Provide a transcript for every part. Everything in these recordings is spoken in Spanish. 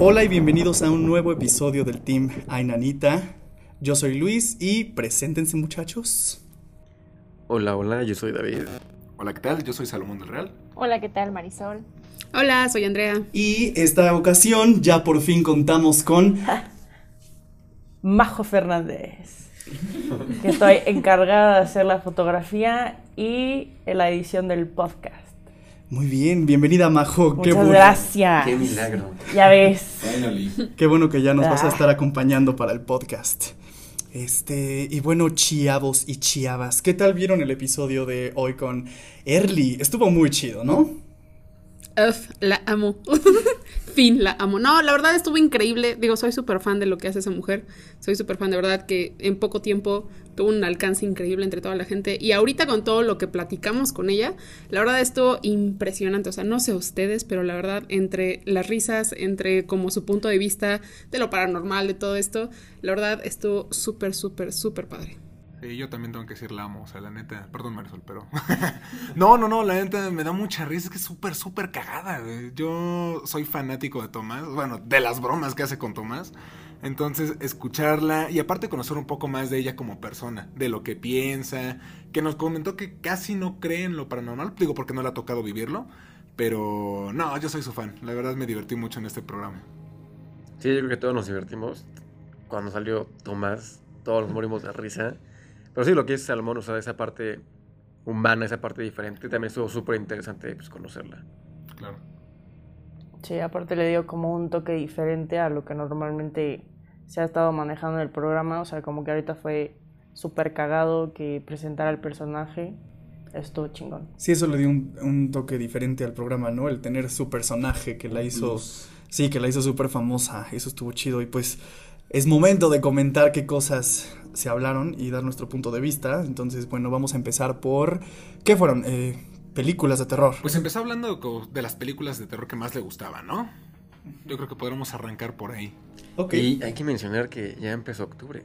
Hola y bienvenidos a un nuevo episodio del Team Ainanita. Yo soy Luis y preséntense muchachos. Hola, hola, yo soy David. Hola, ¿qué tal? Yo soy Salomón del Real. Hola, ¿qué tal, Marisol? Hola, soy Andrea. Y esta ocasión ya por fin contamos con... Majo Fernández. Que estoy encargada de hacer la fotografía y la edición del podcast. Muy bien, bienvenida Majo. Muchas bueno. gracias. Qué milagro. Ya ves. Qué bueno que ya nos vas a Ah. estar acompañando para el podcast. Este, y bueno, chiavos y chiavas, ¿qué tal vieron el episodio de hoy con Early? Estuvo muy chido, ¿no? Uf, la amo. fin, la amo. No, la verdad estuvo increíble. Digo, soy súper fan de lo que hace esa mujer. Soy súper fan, de verdad, que en poco tiempo tuvo un alcance increíble entre toda la gente. Y ahorita con todo lo que platicamos con ella, la verdad estuvo impresionante. O sea, no sé ustedes, pero la verdad, entre las risas, entre como su punto de vista de lo paranormal, de todo esto, la verdad estuvo súper, súper, súper padre. Sí, yo también tengo que decir la amo, o sea, la neta, perdón Marisol, pero... no, no, no, la neta me da mucha risa, es que es súper, súper cagada. Yo soy fanático de Tomás, bueno, de las bromas que hace con Tomás. Entonces, escucharla y aparte conocer un poco más de ella como persona, de lo que piensa, que nos comentó que casi no cree en lo paranormal, digo porque no le ha tocado vivirlo, pero no, yo soy su fan, la verdad me divertí mucho en este programa. Sí, yo creo que todos nos divertimos. Cuando salió Tomás, todos nos morimos de risa. Pero sí, lo que es Salomón, o sea, esa parte humana, esa parte diferente, también estuvo súper interesante pues, conocerla. Claro. Sí, aparte le dio como un toque diferente a lo que normalmente se ha estado manejando en el programa. O sea, como que ahorita fue súper cagado que presentara el personaje. Estuvo chingón. Sí, eso le dio un, un toque diferente al programa, ¿no? El tener su personaje que la hizo... Sí, que la hizo súper famosa, eso estuvo chido y pues es momento de comentar qué cosas se hablaron y dar nuestro punto de vista. Entonces, bueno, vamos a empezar por... ¿Qué fueron? Eh, películas de terror. Pues empezó hablando de las películas de terror que más le gustaban, ¿no? Yo creo que podremos arrancar por ahí. Ok. Y hay que mencionar que ya empezó octubre.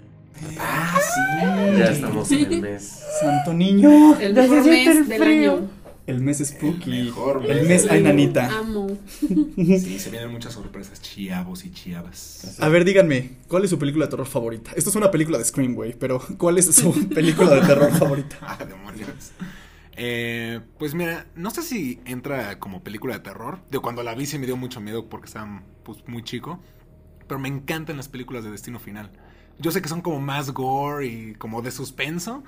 Ah, sí. Ya estamos en el mes. Santo niño. El mejor mes el del frío. año. El mes spooky. El mejor El mes mes del ay, nanita. Amo. Sí, se vienen muchas sorpresas, chiavos y chiavas. A ver, díganme, ¿cuál es su película de terror favorita? Esto es una película de Scream, güey, pero ¿cuál es su película de terror favorita? Ah, demonios. Eh, pues mira, no sé si entra como película de terror. De cuando la vi se me dio mucho miedo porque estaba pues, muy chico. Pero me encantan las películas de Destino Final. Yo sé que son como más gore y como de suspenso.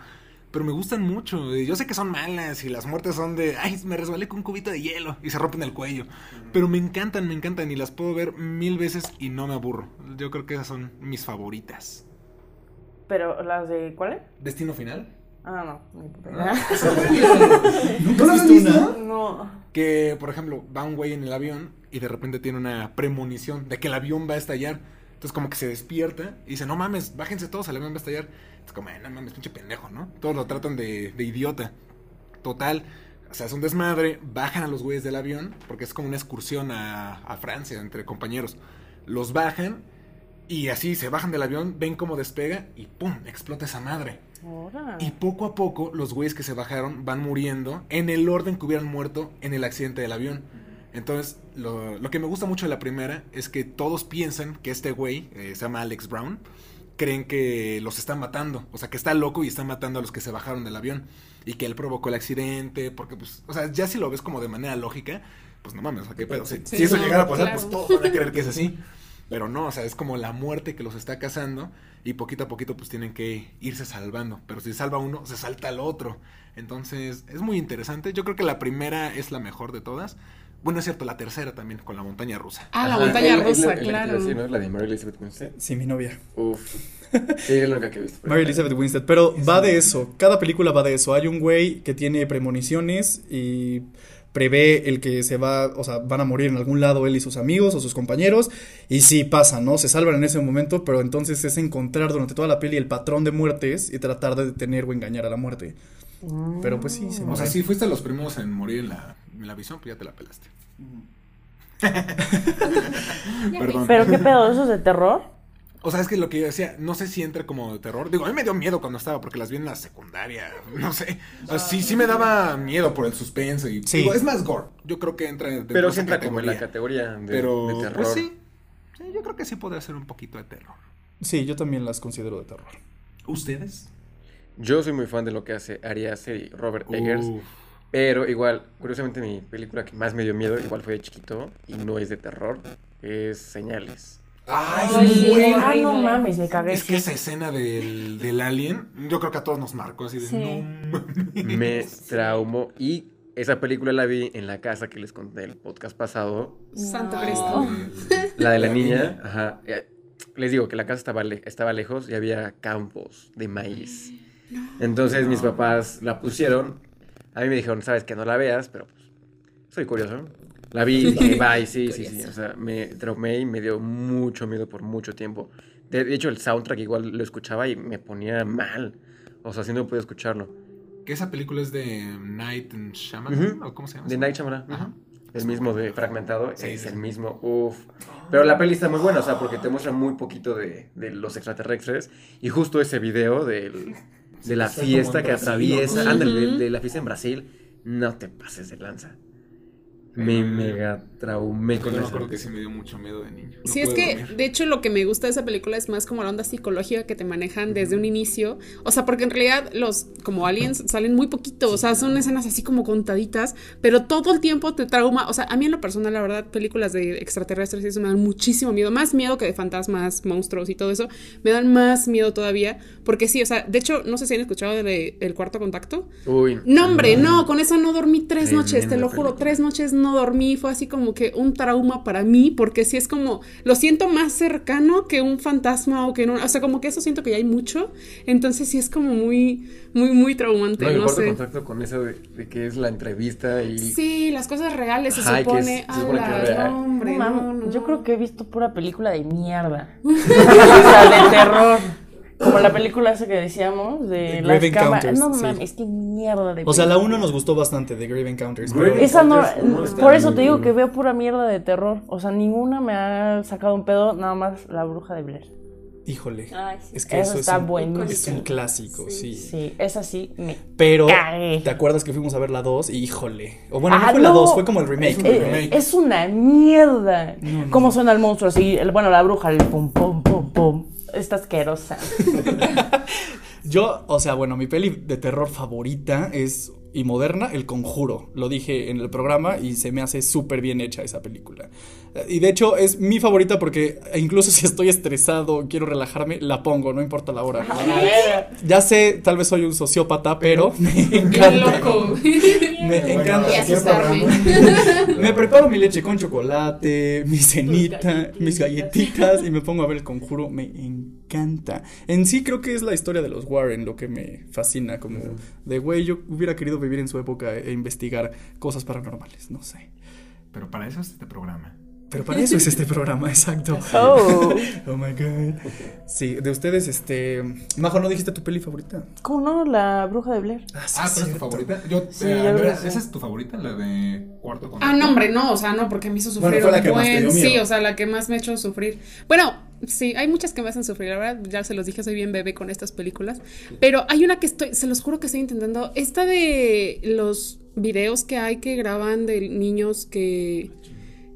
Pero me gustan mucho. Yo sé que son malas y las muertes son de, ay, me resbalé con un cubito de hielo y se rompen el cuello. Pero me encantan, me encantan y las puedo ver mil veces y no me aburro. Yo creo que esas son mis favoritas. Pero las de. ¿Cuál es? Destino Final. Ah, no. Ah. idea. ¿Nunca has visto una? No. Que, por ejemplo, va un güey en el avión y de repente tiene una premonición de que el avión va a estallar. Entonces, como que se despierta y dice: No mames, bájense todos, el avión va a estallar. Es como, "Eh, no mames, pinche pendejo, ¿no? Todos lo tratan de, de idiota. Total, o sea, es un desmadre. Bajan a los güeyes del avión porque es como una excursión a, a Francia entre compañeros. Los bajan y así se bajan del avión, ven cómo despega y ¡pum! explota esa madre. Y poco a poco los güeyes que se bajaron van muriendo en el orden que hubieran muerto en el accidente del avión. Entonces, lo, lo que me gusta mucho de la primera es que todos piensan que este güey, eh, se llama Alex Brown, creen que los está matando. O sea, que está loco y está matando a los que se bajaron del avión. Y que él provocó el accidente, porque pues, o sea, ya si lo ves como de manera lógica, pues no mames, o sea, qué pedo. Si, Sí, si eso no, llegara a pasar, claro. pues todos van a creer que es así. Pero no, o sea, es como la muerte que los está cazando y poquito a poquito pues tienen que irse salvando. Pero si salva uno, se salta al otro. Entonces, es muy interesante. Yo creo que la primera es la mejor de todas. Bueno, es cierto, la tercera también, con la montaña rusa. Ah, la Ajá, montaña rusa, claro. a ¿no? La de Mary Elizabeth Winstead. Sí, mi novia. Uf. Sí, es la única que he visto. Mary Elizabeth Winstead. Pero va de eso. Cada película va de eso. Hay un güey que tiene premoniciones y prevé el que se va, o sea, van a morir en algún lado él y sus amigos o sus compañeros. Y sí pasa, ¿no? Se salvan en ese momento, pero entonces es encontrar durante toda la peli el patrón de muertes y tratar de detener o engañar a la muerte. Pero pues sí, se O sea, si fuiste los primeros en morir en la, la visión, pues ya te la pelaste. Perdón. Pero qué pedo, ¿eso es de terror? O sea, es que lo que yo decía, no sé si entra como de terror. Digo, a mí me dio miedo cuando estaba, porque las vi en la secundaria. No sé. O sea, sí, sí me daba miedo por el suspenso. Y, Sí. digo, es más gore. Yo creo que entra de Pero sí entra como en la categoría. categoría de, Pero, de terror. pues sí. Sí, yo creo que sí podría ser un poquito de terror. Sí, yo también las considero de terror. ¿Ustedes? Yo soy muy fan de lo que hace Ari Aster y Robert Eggers. Uf. Pero igual, curiosamente, mi película que más me dio miedo, igual fue de chiquito, y no es de terror, es Señales. Ay, Ay. Ay, no mames, me cagué. Es que esa escena del, del alien, yo creo que a todos nos marcó así de Sí. no mames. Me traumó. Y esa película la vi en la casa que les conté el podcast pasado. Santo No. Cristo. La de la niña. Ajá. Eh, Les digo que la casa estaba, le- estaba lejos y había campos de maíz. Entonces mis papás la pusieron. A mí me dijeron, sabes que no la veas, pero pues soy curioso. La vi y dije, bye, sí, sí, sí. O sea, me traumé y me dio mucho miedo por mucho tiempo. De, de hecho, el soundtrack igual lo escuchaba y me ponía mal. O sea, así no podía escucharlo. Que esa película es de Night and Shyamalan, Ujú. ¿o cómo se llama? De Night ujú. El mismo de Fragmentado. Sí, es sí, el mismo. Uf. Pero la peli está muy buena, o sea, porque te muestra muy poquito de, de los extraterrestres. Y justo ese video del, de la fiesta que atraviesa. ¿no? Ándale, de la fiesta en Brasil. No te pases de lanza. Me mega traumé Yo con me eso. acuerdo que sí me dio mucho miedo de niño. No Sí, es que dormir. de hecho lo que me gusta de esa película es más como la onda psicológica que te manejan desde un inicio. O sea, porque en realidad los como aliens salen muy poquito, o sea, son escenas así como contaditas, pero todo el tiempo te trauma. O sea, a mí en lo personal, la verdad, películas de extraterrestres y eso me dan muchísimo miedo, más miedo que de fantasmas, monstruos y todo eso. Me dan más miedo todavía, porque sí, o sea, de hecho, no sé si han escuchado de El Cuarto Contacto. Uy. No, hombre, no, con esa no dormí tres noches, te lo juro, película. tres noches no dormí, fue así como que un trauma para mí, porque sí es como, lo siento más cercano que un fantasma o que no, o sea, como que eso siento que ya hay mucho, entonces sí es como muy, muy, muy traumante, No, no sé. contacto con eso de, de que es la entrevista y. Sí, las cosas reales se Ay, que supone. es- se supone que es ala, real. no, hombre, No no, no. Yo creo que he visto pura película de mierda. o sea, de terror. Como la película esa que decíamos de The las Grave cámaras. Encounters, No sí. mames, es que mierda de O sea, la película. 1 nos gustó bastante de Grave Encounters. Grave pero- Esa no, Encounters no por eso te digo que veo pura mierda de terror. O sea, ninguna me ha sacado un pedo, nada más la bruja de Blair. Híjole. Ay, sí. Es que Eso eso, está es, un, buenísimo. es un clásico, sí. Sí, esa sí me. Pero, Cagué. ¿te acuerdas que fuimos a ver la 2? Y híjole. O bueno, no Ah, fue la no. 2, fue como el remake. Es Eh, remake. es una mierda. No, no. ¿Cómo suena el monstruo así? El- bueno, la bruja, el pum, pum, pum, pum. Está asquerosa. Yo, o sea, bueno, mi peli de terror favorita es y moderna, El Conjuro. Lo dije en el programa y se me hace súper bien hecha esa película. Y de hecho es mi favorita porque incluso si estoy estresado, quiero relajarme, la pongo, no importa la hora. Ya sé, tal vez soy un sociópata, pero me encanta. loco. Me encanta. Me preparo mi leche con chocolate, mi cenita, mis galletitas y me pongo a ver el conjuro. Me encanta. En sí creo que es la historia de los Warren lo que me fascina. Como de, güey, yo hubiera querido vivir en su época e investigar cosas paranormales. No sé. Pero para eso es este programa. Pero para eso es este programa, exacto. Oh. Oh my god. Sí, de ustedes, este. Majo, ¿no dijiste tu peli favorita? ¿Cómo no? La bruja de Blair. Ah, sí, Ah, ¿cuál es tu favorita? Yo, Sí, eh, Andrea. ¿esa es tu favorita? La de cuarto contacto. Ah, no, hombre, no, o sea, no, porque me hizo Bueno, sufrir fue la un que más te buen. dio miedo. Sí, o sea, la que más me ha hecho sufrir. Bueno, sí, hay muchas que me hacen sufrir, la verdad, ya se los dije, soy bien bebé con estas películas. Pero hay una que estoy, se los juro que estoy intentando. Esta de los videos que hay que graban de niños que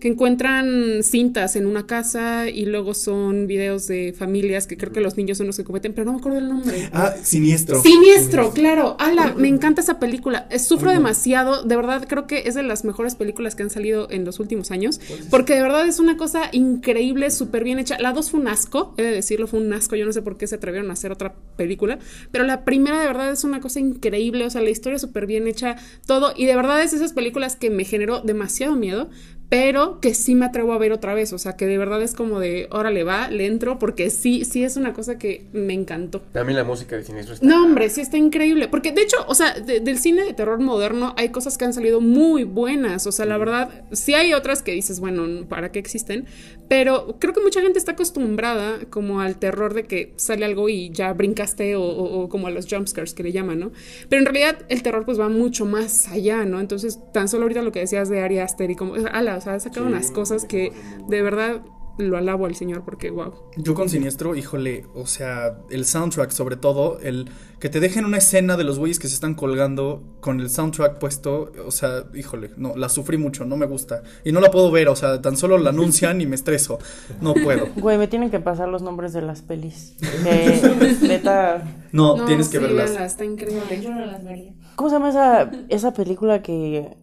que encuentran cintas en una casa y luego son videos de familias que creo que los niños son los que cometen, pero no me acuerdo el nombre. Ah, siniestro. Siniestro, claro. Ala, me encanta esa película. Eh, Sufro demasiado. De verdad, creo que es de las mejores películas que han salido en los últimos años. Porque de verdad es una cosa increíble, súper bien hecha. La dos fue un asco, he de decirlo, fue un asco. Yo no sé por qué se atrevieron a hacer otra película. Pero la primera de verdad es una cosa increíble. O sea, la historia súper bien hecha, todo. Y de verdad es esas películas que me generó demasiado miedo pero que sí me atrevo a ver otra vez, o sea, que de verdad es como de, órale, va, le entro, porque sí, sí es una cosa que me encantó. También la música de Siniestro está. No, hombre, sí está increíble. Porque de hecho, o sea, de- del cine de terror moderno hay cosas que han salido muy buenas. O sea, la verdad, sí hay otras que dices, bueno, ¿para qué existen? Pero creo que mucha gente está acostumbrada como al terror de que sale algo y ya brincaste o, o- o como a los jumpscares que le llaman, ¿no? Pero en realidad el terror pues va mucho más allá, ¿no? Entonces, tan solo ahorita lo que decías de Ari Aster y como, ala, o sea, ha sacado Sí, unas cosas que de verdad lo alabo al señor porque wow. Yo con Siniestro, híjole, o sea, el soundtrack sobre todo, el que te dejen una escena de los güeyes que se están colgando con el soundtrack puesto, o sea, híjole, no, la sufrí mucho, no me gusta. Y no la puedo ver, o sea, tan solo la anuncian y me estreso. No puedo. Güey, me tienen que pasar los nombres de las pelis. De, neta. No, tienes que sí, verlas. está increíble. Yo no las vería. ¿Cómo se llama esa, esa película que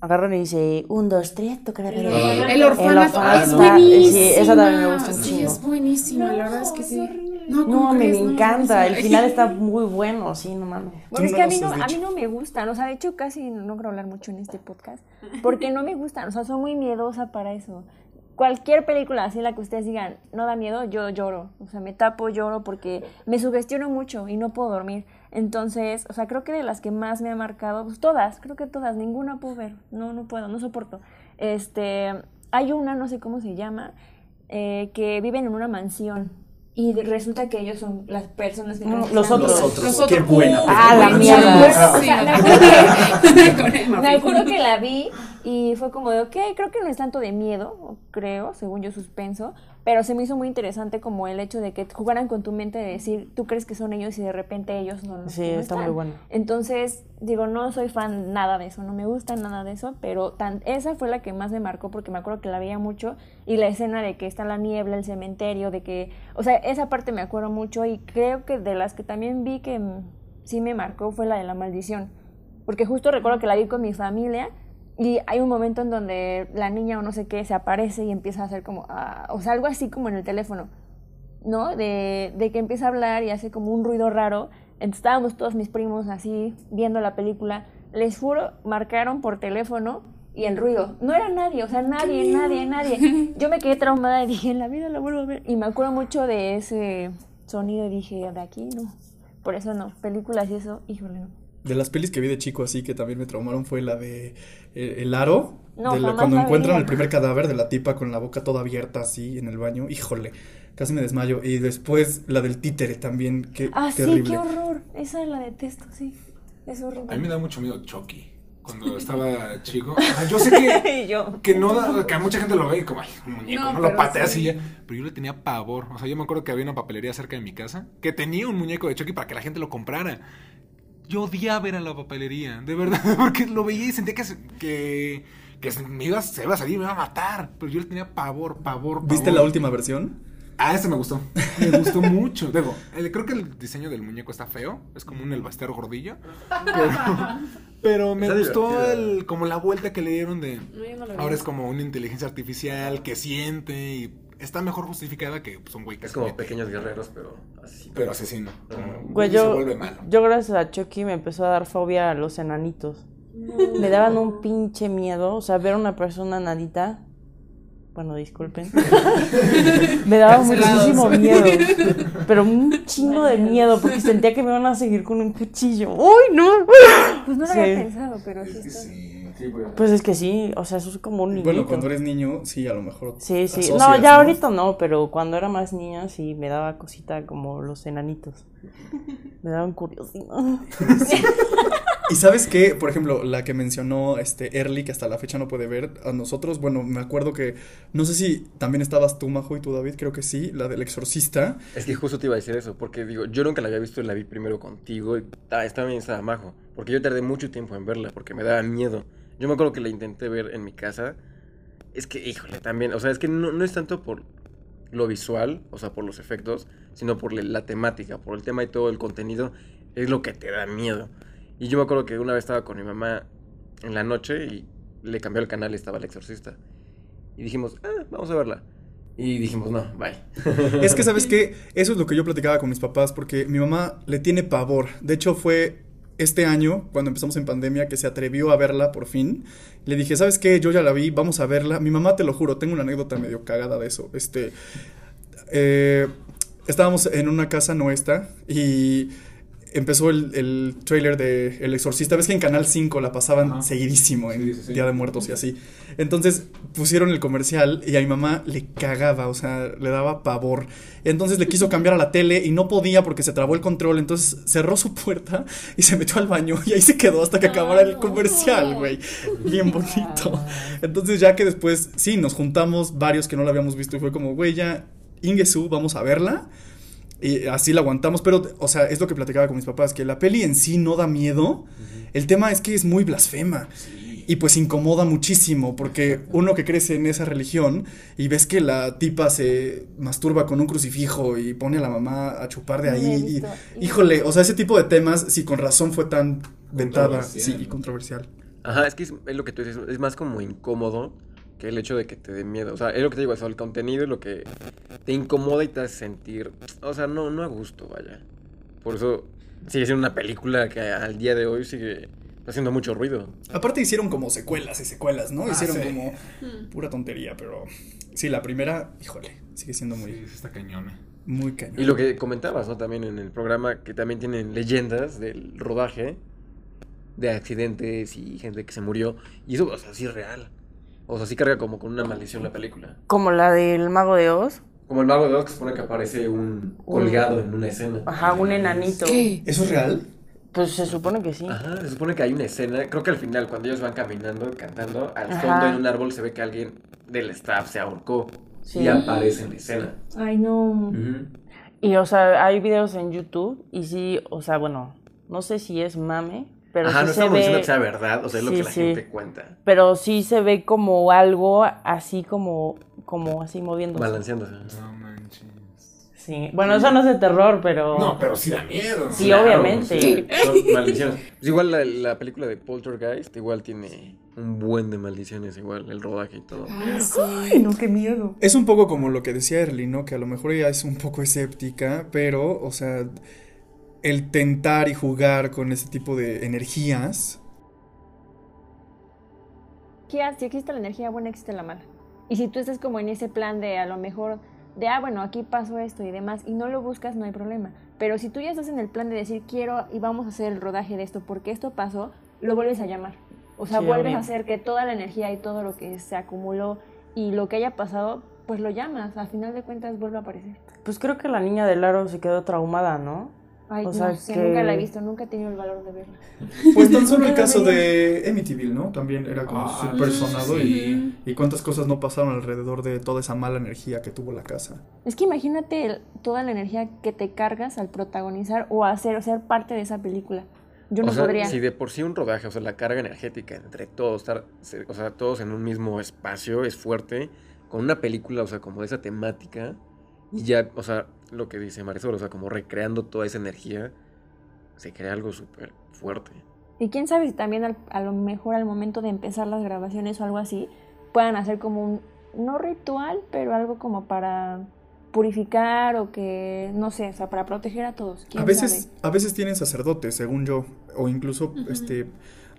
agarran y dice un, dos, tres, toca la pelota? El orfanato, ah, es está- buenísima. Sí, esa también me gusta Sí, es buenísima, la verdad es que sí. No, No, ¿cómo me, me No, encanta. El final está muy bueno, sí, no mames. Bueno, es que a mí, no, a mí no me gustan, o sea, de hecho casi no quiero hablar mucho en este podcast, porque no me gustan, o sea, soy muy miedosa para eso. Cualquier película así, la que ustedes digan, no da miedo, yo lloro, o sea, me tapo, lloro porque me sugestiono mucho y no puedo dormir. Entonces, o sea, creo que de las que más me han marcado, pues todas, creo que todas, ninguna puedo ver, no, no puedo, no soporto. Este, hay una, no sé cómo se llama, eh, que viven en una mansión y resulta que ellos son las personas que No, los otros. Los otros. Los otros. Qué buena. Ah, la mierda. O sea, me me acuerdo que la vi y fue como de, ok, creo que no es tanto de miedo, creo, según yo suspenso, pero se me hizo muy interesante como el hecho de que jugaran con tu mente de decir, tú crees que son ellos y de repente ellos son los Sí, no está están. muy bueno. Entonces, digo, no soy fan nada de eso, no me gusta nada de eso, pero tan, esa fue la que más me marcó porque me acuerdo que la veía mucho y la escena de que está la niebla, el cementerio, de que, o sea, esa parte me acuerdo mucho y creo que de las que también vi que sí me marcó fue la de la maldición, porque justo recuerdo que la vi con mi familia y hay un momento en donde la niña o no sé qué se aparece y empieza a hacer como, ah, o sea, algo así como en el teléfono. ¿no? De, de que empieza a hablar y hace como un ruido raro. Entonces estábamos todos mis primos así viendo la película. Les juro, marcaron por teléfono y el ruido. No era nadie, o sea, nadie, nadie, nadie. Yo me quedé traumada y dije, en la vida la vuelvo a ver. Y me acuerdo mucho de ese sonido y dije, de aquí no. Por eso no. Películas y eso, híjole, no. De las pelis que vi de chico así que también me traumaron fue la de eh, El Aro. No, de la- cuando la encuentran el primer cadáver de la tipa con la boca toda abierta así en el baño. Híjole, casi me desmayo. Y después la del títere también. Qué Ah, sí, terrible. qué horror. Esa la detesto, sí. Es horrible. A mí me da mucho miedo Chucky. Cuando estaba chico. O sea, yo sé que, yo. que no da, que a mucha gente lo ve y como, ay, un muñeco, No, no, lo pateas sí. y ya. Pero yo le tenía pavor. O sea, yo me acuerdo que había una papelería cerca de mi casa que tenía un muñeco de Chucky para que la gente lo comprara. Yo odiaba ir a la papelería, de verdad, porque lo veía y sentía que, se- que, que se me iba, se iba a salir, me iba a matar. Pero yo le tenía pavor, pavor, pavor. ¿Viste la última versión? Ah, ese me gustó. Me gustó mucho. Digo, el- creo que el diseño del muñeco está feo. Es como un elbastero gordillo. Pero, pero me Está gustó el, como la vuelta que le dieron de. No, yo no la vi. Ahora es como una inteligencia artificial que siente y está mejor justificada que pues, un güey que Es se como mete, pequeños guerreros, pero así. Pero asesino. Güey, se yo, vuelve malo. yo gracias a Chucky me empezó a dar fobia a los enanitos. Me daban un pinche miedo, o sea, ver a una persona nanita. Bueno, disculpen. me daba muchísimo miedo. Pero un chingo de miedo porque sentía que me iban a seguir con un cuchillo. ¡Uy, no! Pues no lo Sí. había pensado, pero sí que Pues es que sí, o sea, eso es como un niñito. Bueno, cuando eres niño, sí, a lo mejor. Sí, sí. asocias, No, ya ahorita no, pero cuando era más niña sí me daba cosita como los enanitos. Me daban curiosidad. Y sabes qué, por ejemplo, la que mencionó este Early, que hasta la fecha no puede ver, a nosotros, bueno, me acuerdo que, no sé si también estabas tú, Majo, y tú, David, creo que sí, la del exorcista. Es que justo te iba a decir eso, porque digo, yo nunca la había visto, la vi primero contigo y ah, estaba bien, estaba majo. Porque yo tardé mucho tiempo en verla, porque me daba miedo. Yo me acuerdo que la intenté ver en mi casa. Es que, híjole, también, o sea, es que no, no es tanto por lo visual, o sea, por los efectos, sino por la- temática, por el tema y todo el contenido, es lo que te da miedo. Y yo me acuerdo que una vez estaba con mi mamá en la noche y le cambió el canal y estaba el exorcista. Y dijimos, ah, vamos a verla. Y dijimos, no, bye. Es que, ¿sabes qué? Eso es lo que yo platicaba con mis papás, porque mi mamá le tiene pavor. De hecho, fue este año, cuando empezamos en pandemia, que se atrevió a verla por fin. Le dije, ¿sabes qué? Yo ya la vi, vamos a verla. Mi mamá, te lo juro, tengo una anécdota medio cagada de eso. Este. eh, estábamos en una casa nuestra y empezó el, el trailer de El Exorcista. Ves que en Canal 5 la pasaban Ajá. seguidísimo en Sí, sí, sí. Día de Muertos y así. Entonces pusieron el comercial y a mi mamá le cagaba, o sea, le daba pavor. Entonces le quiso cambiar a la tele y no podía porque se trabó el control. Entonces cerró su puerta y se metió al baño y ahí se quedó hasta que acabara el comercial, güey. Bien bonito. Entonces ya que después, sí, nos juntamos varios que no la habíamos visto y fue como, güey, ya, Ingesu, vamos a verla. Y así la aguantamos, pero, o sea, es lo que platicaba con mis papás, que la peli en sí no da miedo. El tema es que es muy blasfema. Y pues incomoda muchísimo, porque uno que crece en esa religión y ves que la tipa se masturba con un crucifijo y pone a la mamá a chupar de ahí. y- híjole, o sea, ese tipo de temas, sí, con razón fue tan ventada, sí, y controversial. Ajá, es que es, es lo que tú dices, es más como incómodo que el hecho de que te dé miedo. O sea, es lo que te digo, o sea, el contenido es lo que te incomoda y te hace sentir, o sea, no, no a gusto, vaya. Por eso sigue siendo una película que al día de hoy sigue haciendo mucho ruido. Aparte hicieron como secuelas y secuelas, ¿no? Ah, hicieron sí. como pura tontería, pero sí, la primera, híjole, sigue siendo muy, Sí, está cañón. eh. muy cañón. Y lo que comentabas, ¿no? También en el programa, que también tienen leyendas del rodaje, de accidentes y gente que se murió. Y eso, o sea, sí es real. O sea, sí carga como con una maldición la película. Como la del Mago de Oz. Como el mago de Oz que supone que aparece un colgado en una escena. Ajá, un enanito. ¿Qué? ¿Eso es real? Pues se supone que sí. Ajá, se supone que hay una escena, creo que al final, cuando ellos van caminando, cantando, al Ajá. fondo en un árbol se ve que alguien del staff se ahorcó Sí. y aparece en la escena. Ay, no. Y o sea, hay videos en YouTube y sí, o sea, bueno, no sé si es mame, pero Ajá, sí no se estamos ve, diciendo que sea verdad, o sea, es lo que la sí. gente cuenta, pero sí se ve como algo así como, como así moviéndose. balanceándose. No manches. Sí. Bueno, eso no es de terror, pero. No, pero sí da miedo. Sí, obviamente. sí, son maldiciones. Pues igual la, la película de Poltergeist igual tiene un buen de maldiciones, igual el rodaje y todo. Ay, no, qué miedo. Es un poco como lo que decía Erly, ¿no? Que a lo mejor ella es un poco escéptica, pero, o sea, el tentar y jugar con ese tipo de energías. Si existe la energía buena, existe la mala. Y si tú estás como en ese plan de a lo mejor, de ah, bueno, aquí pasó esto y demás, y no lo buscas, no hay problema. Pero si tú ya estás en el plan de decir quiero y vamos a hacer el rodaje de esto porque esto pasó, lo vuelves a llamar. O sea, Sí, vuelves obvio. a hacer que toda la energía y todo lo que se acumuló y lo que haya pasado, pues lo llamas. Al final de cuentas vuelve a aparecer. Pues creo que la niña del aro se quedó traumada, ¿no? Ay, O no sea, sé, que- nunca la he visto, nunca he tenido el valor de verla. Pues tan solo el No caso de Amityville, ¿no? También era como Ah, súper sonado y, sí. y cuántas cosas no pasaron alrededor de toda esa mala energía que tuvo la casa. Es que imagínate el- toda la energía que te cargas al protagonizar o hacer o ser parte de esa película. Yo no o sea, podría. si de por sí un rodaje, o sea, la carga energética entre todos, estar, o sea, todos en un mismo espacio es fuerte, con una película, o sea, como de esa temática, y ya, o sea, lo que dice Marisol, o sea, como recreando toda esa energía, se crea algo súper fuerte. Y quién sabe si también al- a lo mejor al momento de empezar las grabaciones o algo así, puedan hacer como un, no ritual, pero algo como para purificar o que, no sé, o sea, para proteger a todos. ¿Quién A veces, sabe? a veces tienen sacerdotes, según yo, o incluso este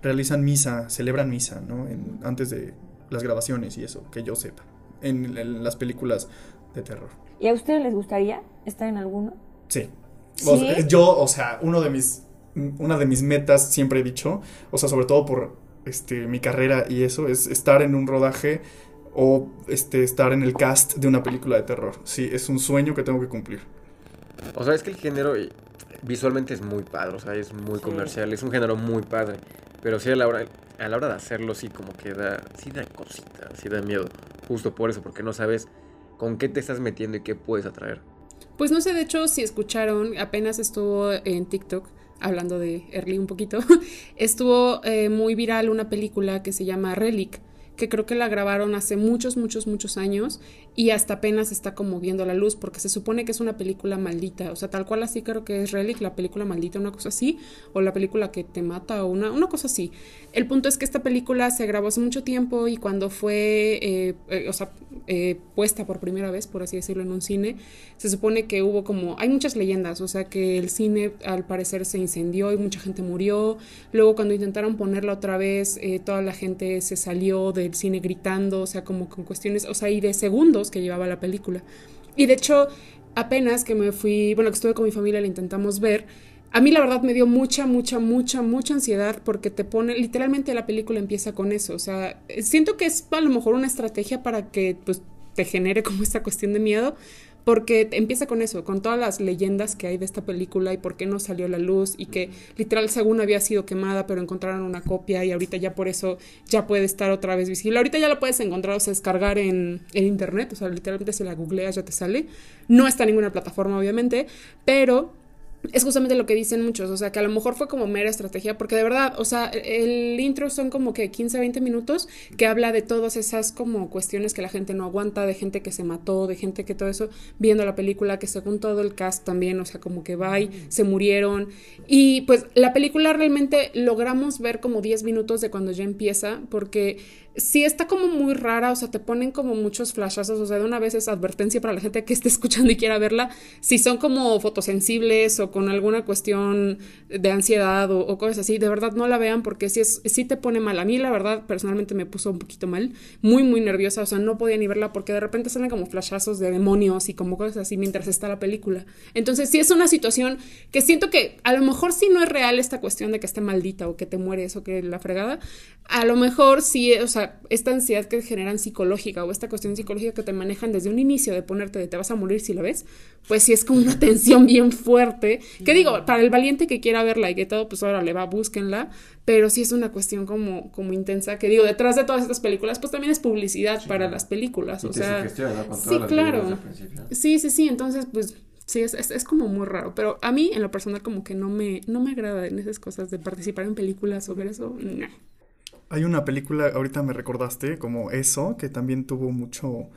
realizan misa, celebran misa, ¿no? En- antes de las grabaciones y eso, que yo sepa, en, en las películas de terror. ¿Y a ustedes les gustaría estar en alguno? Sí. O ¿Sí? sea, yo, o sea, uno de mis, una de mis metas siempre he dicho, o sea, sobre todo por este, mi carrera y eso, es estar en un rodaje o este, estar en el cast de una película de terror. Sí, es un sueño que tengo que cumplir. O sea, es que el género eh, visualmente es muy padre, o sea, es muy Sí. comercial, es un género muy padre, pero sí a la hora, a la hora de hacerlo, sí como que da, sí da cosita, sí da miedo, justo por eso, porque no sabes con qué te estás metiendo y qué puedes atraer. Pues no sé, de hecho, si escucharon, apenas estuvo en TikTok, hablando de Early un poquito, estuvo eh, muy viral una película que se llama Relic, que creo que la grabaron hace muchos, muchos, muchos años y hasta apenas está como viendo la luz porque se supone que es una película maldita, o sea, tal cual así creo que es Relic, la película maldita, una cosa así, o la película que te mata o una, una cosa así. El punto es que esta película se grabó hace mucho tiempo y cuando fue, eh, eh, o sea, eh, puesta por primera vez, por así decirlo, en un cine, se supone que hubo como, hay muchas leyendas, o sea que el cine al parecer se incendió y mucha gente murió, luego cuando intentaron ponerla otra vez, eh, toda la gente se salió del cine gritando, o sea, como con cuestiones, o sea, y de segundos que llevaba la película. Y de hecho, apenas que me fui, bueno, que estuve con mi familia, la intentamos ver, a mí la verdad me dio mucha, mucha, mucha, mucha ansiedad porque te pone, literalmente la película empieza con eso. O sea, siento que es a lo mejor una estrategia para que pues, te genere como esta cuestión de miedo. Porque empieza con eso, con todas las leyendas que hay de esta película y por qué no salió a la luz y que literal según había sido quemada pero encontraron una copia y ahorita ya por eso ya puede estar otra vez visible. Ahorita ya la puedes encontrar, o sea, descargar en, en internet, o sea, literalmente si la googleas ya te sale. No está en ninguna plataforma obviamente, pero es justamente lo que dicen muchos, o sea, que a lo mejor fue como mera estrategia, porque de verdad, o sea, el intro son como que 15, 20 minutos que habla de todas esas como cuestiones que la gente no aguanta, de gente que se mató, de gente que todo eso, viendo la película, que según todo el cast también, o sea, como que va y se murieron. Y pues la película realmente logramos ver como 10 minutos de cuando ya empieza, porque sí está como muy rara, o sea, te ponen como muchos flashazos, o sea, de una vez es advertencia para la gente que esté escuchando y quiera verla, si son como fotosensibles o con alguna cuestión de ansiedad o, cosas así, de verdad no la vean porque sí, es, sí te pone mal. A mí la verdad personalmente me puso un poquito mal, muy, muy nerviosa, o sea, no podía ni verla porque de repente salen como flashazos de demonios y como cosas así mientras está la película. Entonces sí es una situación que siento que a lo mejor sí no es real esta cuestión de que esté maldita o que te mueres o que la fregada, a lo mejor sí, o sea, esta ansiedad que generan psicológica o esta cuestión psicológica que te manejan desde un inicio de ponerte de te vas a morir si lo ves, pues sí es como una tensión bien fuerte. Que digo, para el valiente que quiera verla y que todo, pues ahora le va, búsquenla, pero sí es una cuestión como, como intensa, que digo, detrás de todas estas películas, pues también es publicidad para las películas, o sea... sí, claro. Sí, sí, sí, entonces pues sí, es, es, como muy raro, pero a mí en lo personal como que no me, no me agrada en esas cosas de participar en películas o ver eso. Hay una película, ahorita me recordaste, como eso, que también tuvo mucho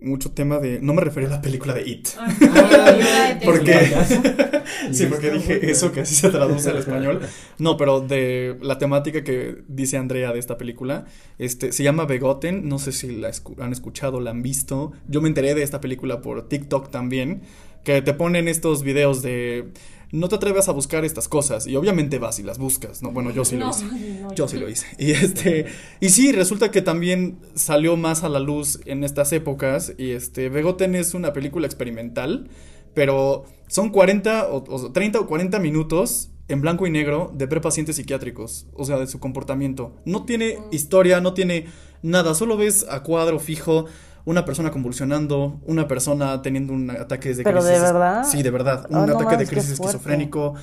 mucho tema de. No me refería a la película de It. Ah, porque. sí, porque dije eso, que así se traduce al español. No, pero de la temática que dice Andrea de esta película. Este, se llama Begotten. No sé si la han escuchado, la han visto. Yo me enteré de esta película por TikTok también. Que te ponen estos videos de no te atrevas a buscar estas cosas. Y obviamente vas y las buscas, ¿no? Bueno, yo sí lo hice. yo sí lo hice. Y este, y sí, resulta que también salió más a la luz en estas épocas. Y este, Begoten es una película experimental, pero son 40 o, 30 o 40 minutos en blanco y negro de prepacientes psiquiátricos, o sea, de su comportamiento. No tiene historia, no tiene nada, solo ves a cuadro fijo una persona convulsionando, una persona teniendo un ataque de ¿Pero de verdad? Sí, de verdad. Un ah, ataque de crisis esquizofrénico.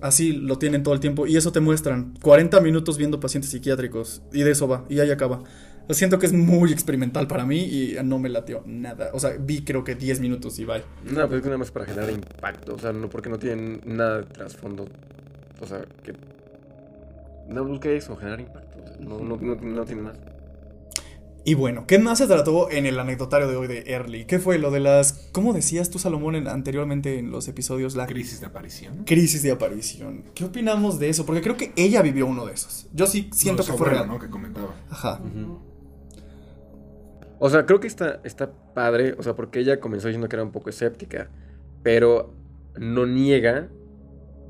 Así lo tienen todo el tiempo. Y eso te muestran 40 minutos viendo pacientes psiquiátricos. Y de eso va. Y ahí acaba. Lo siento que es muy experimental para mí y no me latió nada. O sea, vi creo que 10 minutos y bye. No, pero es nada más para generar impacto. O sea, no porque no tienen nada de trasfondo. O sea, que. No busqué eso, generar impacto. no, no, no, no tiene más. Y bueno, ¿qué más se trató en el anecdotario de hoy de Early? ¿Qué fue lo de las, ¿cómo decías tú, Salomón, anteriormente en los episodios? La crisis de aparición. Crisis de aparición. ¿Qué opinamos de eso? Porque creo que ella vivió uno de esos. Yo sí siento que fue real. ¿no? Que comentaba. Ajá. O sea, creo que está, está padre, o sea, porque ella comenzó diciendo que era un poco escéptica, pero no niega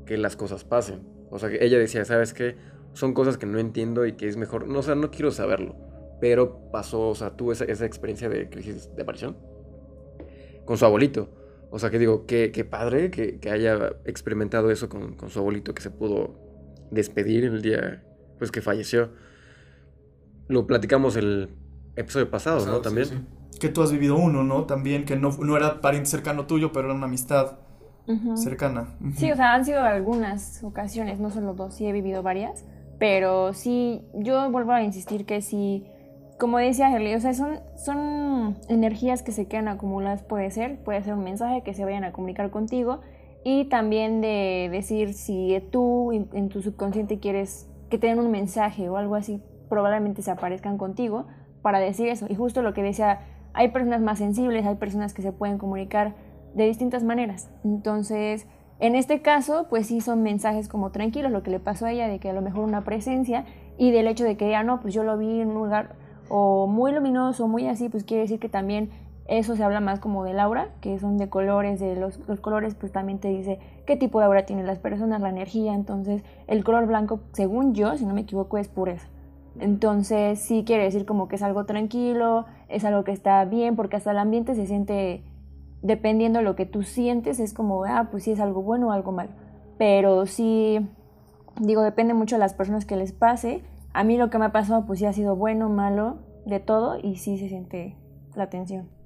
que las cosas pasen. O sea, que ella decía, ¿sabes qué? Son cosas que no entiendo y que es mejor, no, o sea, no quiero saberlo pero pasó, o sea, tuvo esa, experiencia de crisis de aparición con su abuelito. O sea, que digo, qué, qué padre que, haya experimentado eso con, su abuelito, que se pudo despedir el día pues que falleció. Lo platicamos el episodio pasado, ¿no? También. Que tú has vivido uno, ¿no? También, que no, no era pariente cercano tuyo, pero era una amistad cercana. Sí, o sea, han sido algunas ocasiones, no solo dos, sí he vivido varias, pero sí, yo vuelvo a insistir que sí como decía Herley, o sea, son, son energías que se quedan acumuladas, puede ser, puede ser un mensaje que se vayan a comunicar contigo y también de decir si tú en tu subconsciente quieres que te den un mensaje o algo así, probablemente se aparezcan contigo para decir eso. Y justo lo que decía, hay personas más sensibles, hay personas que se pueden comunicar de distintas maneras. Entonces, en este caso, pues sí son mensajes como tranquilos, lo que le pasó a ella, de que a lo mejor una presencia y del hecho de que ya no, pues yo lo vi en un lugar o muy luminoso, muy así, pues quiere decir que también eso se habla más como del aura, que son de colores, de los, los, colores pues también te dice qué tipo de aura tienen las personas, la energía, entonces el color blanco, según yo, si no me equivoco, es pureza. Entonces sí quiere decir como que es algo tranquilo, es algo que está bien, porque hasta el ambiente se siente, dependiendo de lo que tú sientes, es como, ah, pues sí es algo bueno o algo malo. pero sí, digo, depende mucho de las personas que les pase. A mí lo que me ha pasado, pues sí ha sido bueno, malo, de todo, y sí se siente la tensión.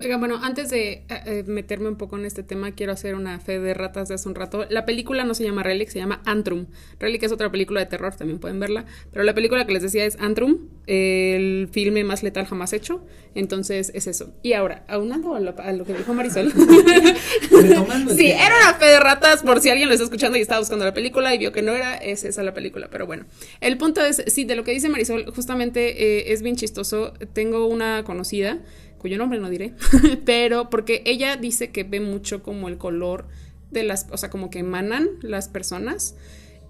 Oiga, bueno, antes de eh, eh, meterme un poco en este tema, quiero hacer una fe de ratas de hace un rato. La película no se llama Relic, se llama Antrum. Relic es otra película de terror, también pueden verla. Pero la película que les decía es Antrum, el filme más letal jamás hecho. Entonces es eso. Y ahora, aunando a lo, a lo que dijo Marisol. sí, era una fe de ratas, por si alguien lo está escuchando y estaba buscando la película y vio que no era, es esa la película. Pero bueno, el punto es, sí, de lo que dice Marisol, justamente eh, es bien chistoso. Tengo una conocida cuyo nombre no diré, pero porque ella dice que ve mucho como el color de las, o sea, como que emanan las personas.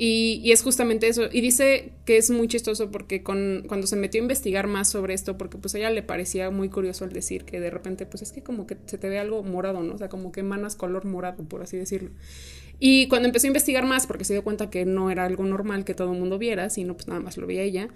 Y, y, es justamente eso. Y dice que es muy chistoso porque con, cuando se metió a investigar más sobre esto, porque pues a ella le parecía muy curioso el decir que de repente, pues es que como que se te ve algo morado, ¿no? O sea, como que emanas color morado, por así decirlo. Y cuando empezó a investigar más, porque se dio cuenta que no era algo normal que todo el mundo viera, sino pues nada más lo veía ella,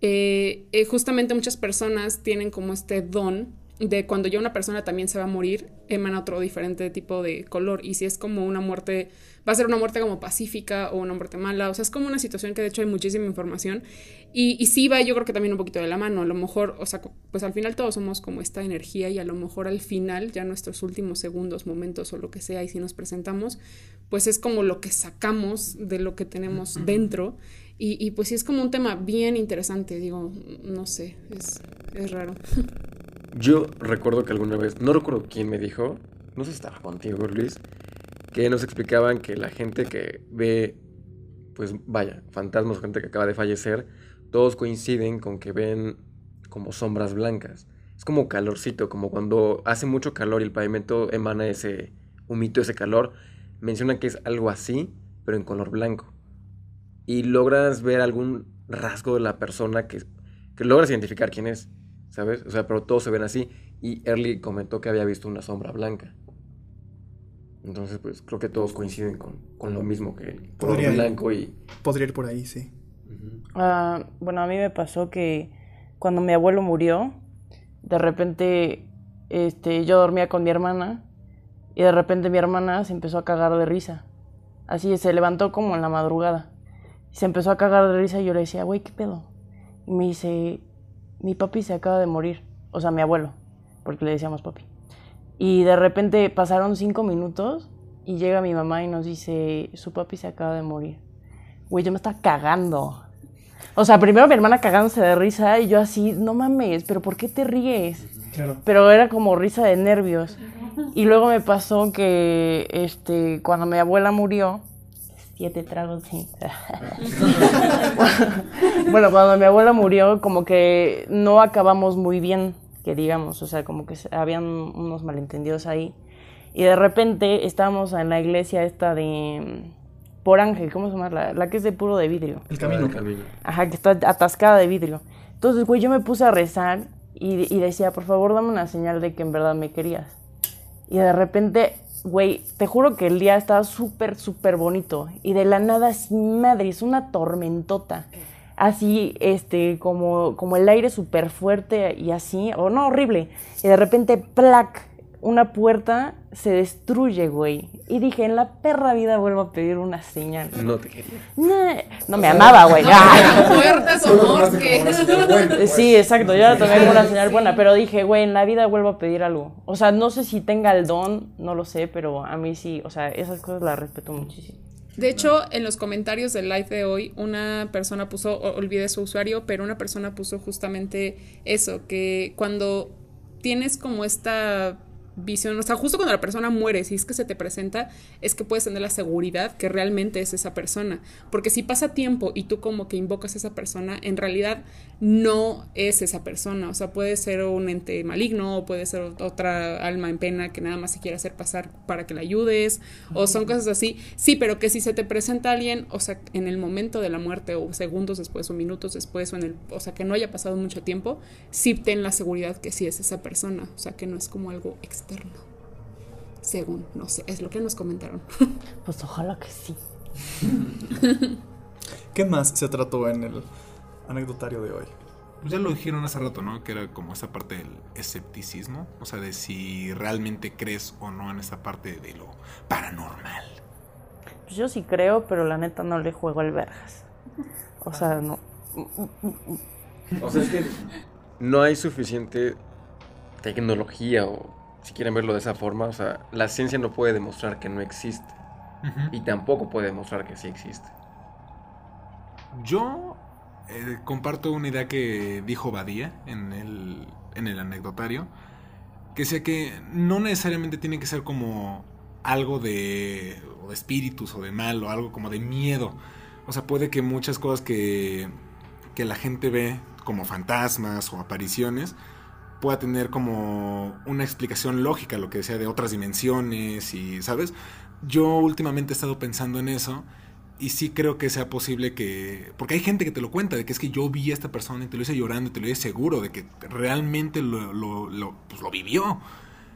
eh, eh, justamente muchas personas tienen como este don de cuando ya una persona también se va a morir, emana otro diferente tipo de color. Y si es como una muerte, va a ser una muerte como pacífica o una muerte mala. O sea, es como una situación que de hecho hay muchísima información. Y, y sí va, yo creo que también un poquito de la mano. A lo mejor, o sea, pues al final todos somos como esta energía y a lo mejor al final, ya nuestros últimos segundos, momentos o lo que sea, y si nos presentamos, pues es como lo que sacamos de lo que tenemos dentro. Y, y pues sí es como un tema bien interesante, digo, no sé, es, es raro. Yo recuerdo que alguna vez, no recuerdo quién me dijo, no sé si estaba contigo, Luis, que nos explicaban que la gente que ve, pues vaya, fantasmas, gente que acaba de fallecer, todos coinciden con que ven como sombras blancas. Es como calorcito, como cuando hace mucho calor y el pavimento emana ese humito, ese calor. Mencionan que es algo así, pero en color blanco. Y logras ver algún rasgo de la persona que, que logras identificar quién es. ¿Sabes? O sea, pero todos se ven así. Y Early comentó que había visto una sombra blanca. Entonces, pues creo que todos coinciden con, con lo mismo que el color Podría ir. blanco y... Podría ir por ahí, sí. Ah, bueno, a mí me pasó que cuando mi abuelo murió, de repente este, yo dormía con mi hermana y de repente mi hermana se empezó a cagar de risa. Así se levantó como en la madrugada. Se empezó a cagar de risa y yo le decía, güey, ¿qué pedo? Y me dice, mi papi se acaba de morir. O sea, mi abuelo, porque le decíamos papi. Y de repente pasaron cinco minutos y llega mi mamá y nos dice, su papi se acaba de morir. Güey, yo me estaba cagando. O sea, primero mi hermana cagándose de risa y yo así, no mames, pero ¿por qué te ríes? Claro. Pero era como risa de nervios. Y luego me pasó que este, cuando mi abuela murió, siete tragos, sí. bueno, cuando mi abuela murió, como que no acabamos muy bien, que digamos, o sea, como que se- habían unos malentendidos ahí. Y de repente estábamos en la iglesia esta de por Ángel, ¿cómo se llama? La, la que es de puro de vidrio. El camino. El camino. Ajá, que está atascada de vidrio. Entonces, güey, yo me puse a rezar y, y decía, por favor, dame una señal de que en verdad me querías. Y de repente, güey, te juro que el día estaba súper, súper bonito. Y de la nada, así, madre, es una tormentota. Así, este, como, como el aire súper fuerte y así, o no, horrible. Y de repente, plac, una puerta se destruye, güey. Y dije, en la perra vida vuelvo a pedir una señal. No te quería. No, no me amaba, güey. Ah. Fuertes Solo o pues. Sí, exacto, yo la tomé como una señal buena, pero dije, güey, en la vida vuelvo a pedir algo. O sea, no sé si tenga el don, no lo sé, pero a mí sí, o sea, esas cosas las respeto muchísimo. De hecho, en los comentarios del live de hoy, una persona puso, olvidé su usuario, pero una persona puso justamente eso, que cuando tienes como esta visión, o sea, justo cuando la persona muere, si es que se te presenta, es que puedes tener la seguridad que realmente es esa persona. Porque si pasa tiempo y tú como que invocas a esa persona, en realidad no es esa persona. O sea, puede ser un ente maligno o puede ser otra alma en pena que nada más se quiere hacer pasar para que la ayudes o son cosas así. Sí, pero que si se te presenta alguien, o sea, en el momento de la muerte o segundos después o minutos después o en el, o sea, que no haya pasado mucho tiempo, sí ten la seguridad que sí es esa persona, o sea, que no es como algo externo. Según, no sé, es lo que nos comentaron. Pues ojalá que sí. ¿Qué más se trató en el anecdotario de hoy? Pues ya lo dijeron hace rato, ¿no? Que era como esa parte del escepticismo. O sea, de si realmente crees o no en esa parte de lo paranormal. Pues yo sí creo, pero la neta no le juego al vergas. O sea, no. O sea, es que no hay suficiente tecnología o si quieren verlo de esa forma, o sea, la ciencia no puede demostrar que no existe y tampoco puede demostrar que sí existe. Yo eh, comparto una idea que dijo Badía en el, en el anecdotario, que decía que no necesariamente tiene que ser como algo de, o de espíritus o de mal o algo como de miedo. O sea, puede que muchas cosas que, que la gente ve como fantasmas o apariciones pueda tener como una explicación lógica, lo que decía de otras dimensiones y, ¿sabes? Yo últimamente he estado pensando en eso y sí creo que sea posible que... Porque hay gente que te lo cuenta, de que es que yo vi a esta persona y te lo hice llorando y te lo hice seguro, de que realmente lo, lo, lo, pues lo vivió.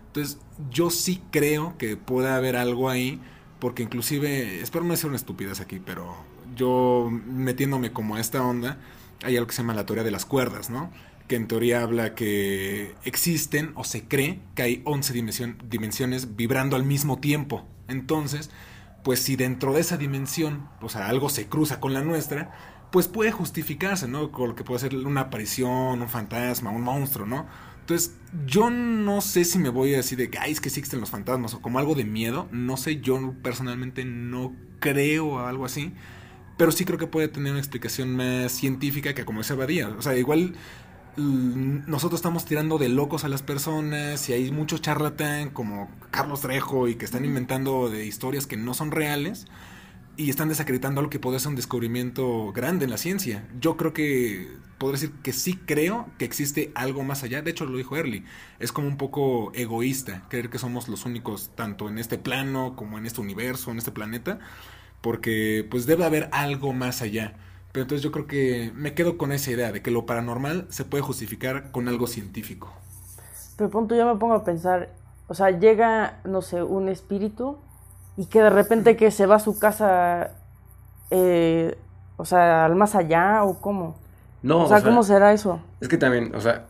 Entonces yo sí creo que puede haber algo ahí, porque inclusive, espero no ser una estupidez aquí, pero yo metiéndome como a esta onda, hay algo que se llama la teoría de las cuerdas, ¿no? Que en teoría habla que existen o se cree que hay 11 dimensión, dimensiones vibrando al mismo tiempo. Entonces, pues si dentro de esa dimensión, o sea, algo se cruza con la nuestra, pues puede justificarse, ¿no? Con lo que puede ser una aparición, un fantasma, un monstruo, ¿no? Entonces, yo no sé si me voy a decir de que, ay, es que existen los fantasmas o como algo de miedo. No sé, yo personalmente no creo a algo así. Pero sí creo que puede tener una explicación más científica que como esa Badía. O sea, igual nosotros estamos tirando de locos a las personas y hay mucho charlatán como Carlos Trejo y que están inventando de historias que no son reales y están desacreditando algo que puede ser un descubrimiento grande en la ciencia. Yo creo que podría decir que sí creo que existe algo más allá. De hecho, lo dijo Early. Es como un poco egoísta creer que somos los únicos tanto en este plano como en este universo, en este planeta, porque pues debe haber algo más allá. Pero entonces yo creo que me quedo con esa idea de que lo paranormal se puede justificar con algo científico. Pero punto, yo me pongo a pensar, o sea, llega, no sé, un espíritu y que de repente que se va a su casa, eh, o sea, al más allá o cómo. No, o sea, ¿cómo será eso? Es que también, o sea,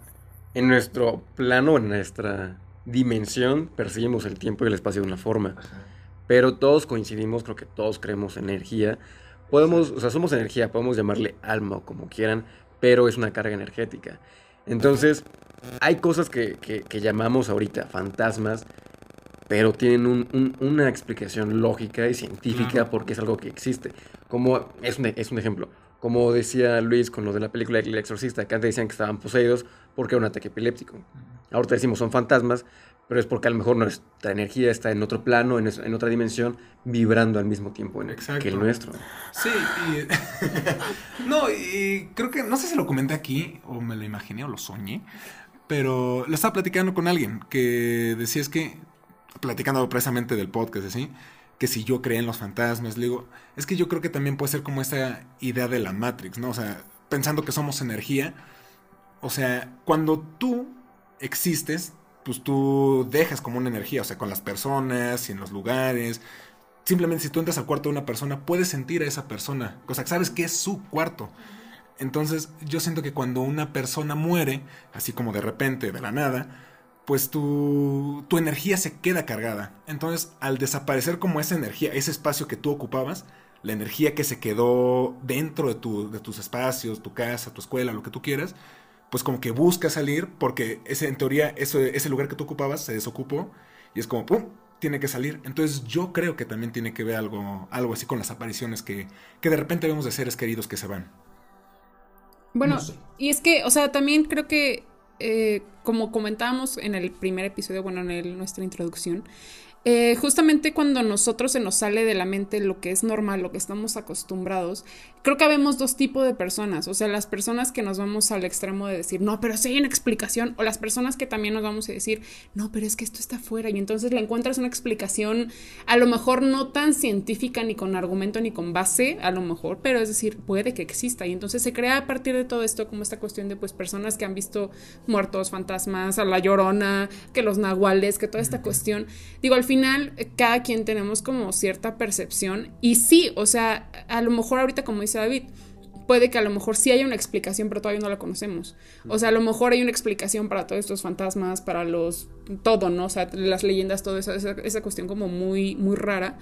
en nuestro plano, en nuestra dimensión, percibimos el tiempo y el espacio de una forma. Pero todos coincidimos, creo que todos creemos en energía podemos, o sea, somos energía, podemos llamarle alma o como quieran, pero es una carga energética. Entonces, hay cosas que, que, llamamos ahorita fantasmas, pero tienen una explicación lógica y científica porque es algo que existe. Como es un, es un ejemplo. Como decía Luis con lo de la película El Exorcista, que antes decían que estaban poseídos porque era un ataque epiléptico. Ahorita decimos son fantasmas, pero es porque a lo mejor nuestra energía está en otro plano, en, otra dimensión, vibrando al mismo tiempo en que el nuestro. Sí, y, no, y creo que, no sé si lo comenté aquí, o me lo imaginé, o lo soñé, pero lo estaba platicando con alguien que decía es que, platicando precisamente del podcast, así, que si yo creía en los fantasmas, le digo, es que yo creo que también puede ser como esta idea de la Matrix, ¿no? O sea, pensando que somos energía, o sea, cuando tú existes, pues tú dejas como una energía, o sea, con las personas y en los lugares. Simplemente si tú entras al cuarto de una persona, puedes sentir a esa persona, o sea, sabes que es su cuarto. Entonces yo siento que cuando una persona muere, así como de repente, de la nada, pues tu, tu energía se queda cargada. Entonces al desaparecer como esa energía, ese espacio que tú ocupabas, la energía que se quedó dentro de, tu, de tus espacios, tu casa, tu escuela, lo que tú quieras, pues como que busca salir porque ese, en teoría ese, ese lugar que tú ocupabas se desocupó y es como, ¡pum!, tiene que salir. Entonces yo creo que también tiene que ver algo, algo así con las apariciones que, que de repente vemos de seres queridos que se van. Bueno, y es que, o sea, también creo que, eh, como comentábamos en el primer episodio, bueno, en nuestra introducción, eh, justamente cuando nosotros se nos sale de la mente lo que es normal, lo que estamos acostumbrados, creo que vemos dos tipos de personas, o sea, las personas que nos vamos al extremo de decir, no, pero si hay una explicación, o las personas que también nos vamos a decir, no, pero es que esto está fuera, y entonces le encuentras una explicación a lo mejor no tan científica ni con argumento ni con base, a lo mejor, pero es decir, puede que exista, y entonces se crea a partir de todo esto como esta cuestión de pues personas que han visto muertos, fantasmas, a la llorona, que los nahuales, que toda esta cuestión, digo, al final cada quien tenemos como cierta percepción y sí, o sea, a lo mejor ahorita como dice David, puede que a lo mejor sí haya una explicación, pero todavía no la conocemos. O sea, a lo mejor hay una explicación para todos estos fantasmas, para los... todo, ¿no? O sea, las leyendas, toda esa, esa, cuestión como muy, muy rara.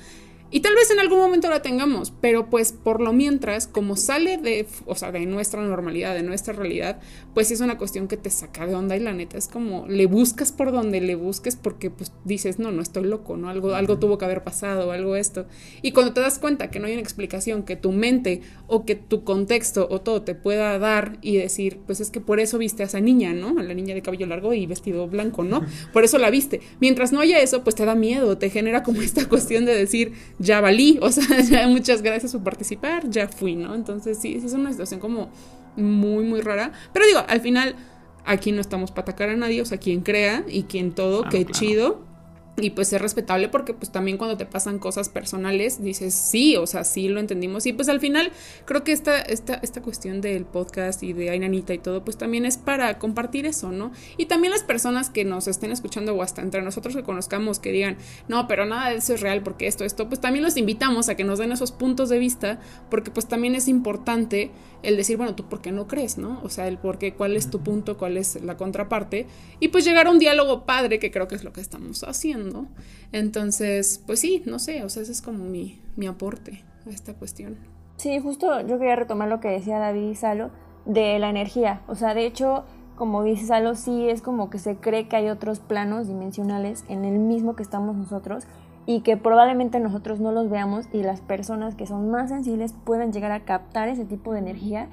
Y tal vez en algún momento la tengamos, pero pues por lo mientras, como sale de, o sea, de nuestra normalidad, de nuestra realidad, pues es una cuestión que te saca de onda y la neta es como le buscas por donde le busques porque pues dices, no, no estoy loco, ¿no? Algo, algo tuvo que haber pasado, algo esto. Y cuando te das cuenta que no hay una explicación, que tu mente o que tu contexto o todo te pueda dar y decir, pues es que por eso viste a esa niña, ¿no? A la niña de cabello largo y vestido blanco, ¿no? Por eso la viste. Mientras no haya eso, pues te da miedo, te genera como esta cuestión de decir, ya valí, o sea, ya muchas gracias por participar, ya fui, ¿no? Entonces sí, es una situación como muy, muy rara. Pero digo, al final, aquí no estamos para atacar a nadie, o sea, quien crea y quien todo, Claro, qué claro. chido. Y pues es respetable porque pues también cuando te pasan cosas personales dices sí, o sea, sí lo entendimos. Y pues al final creo que esta, esta, esta cuestión del podcast y de Ainanita y todo pues también es para compartir eso, ¿no? Y también las personas que nos estén escuchando o hasta entre nosotros que conozcamos que digan, no, pero nada de eso es real porque esto, esto, pues también los invitamos a que nos den esos puntos de vista porque pues también es importante el decir, bueno, tú por qué no crees, ¿no? O sea, el por qué, cuál es tu punto, cuál es la contraparte y pues llegar a un diálogo padre que creo que es lo que estamos haciendo. Entonces, pues sí, no sé, o sea, ese es como mi, mi aporte a esta cuestión. Sí, justo yo quería retomar lo que decía David Salo de la energía. O sea, de hecho, como dice Salo, sí es como que se cree que hay otros planos dimensionales en el mismo que estamos nosotros y que probablemente nosotros no los veamos y las personas que son más sensibles puedan llegar a captar ese tipo de energía,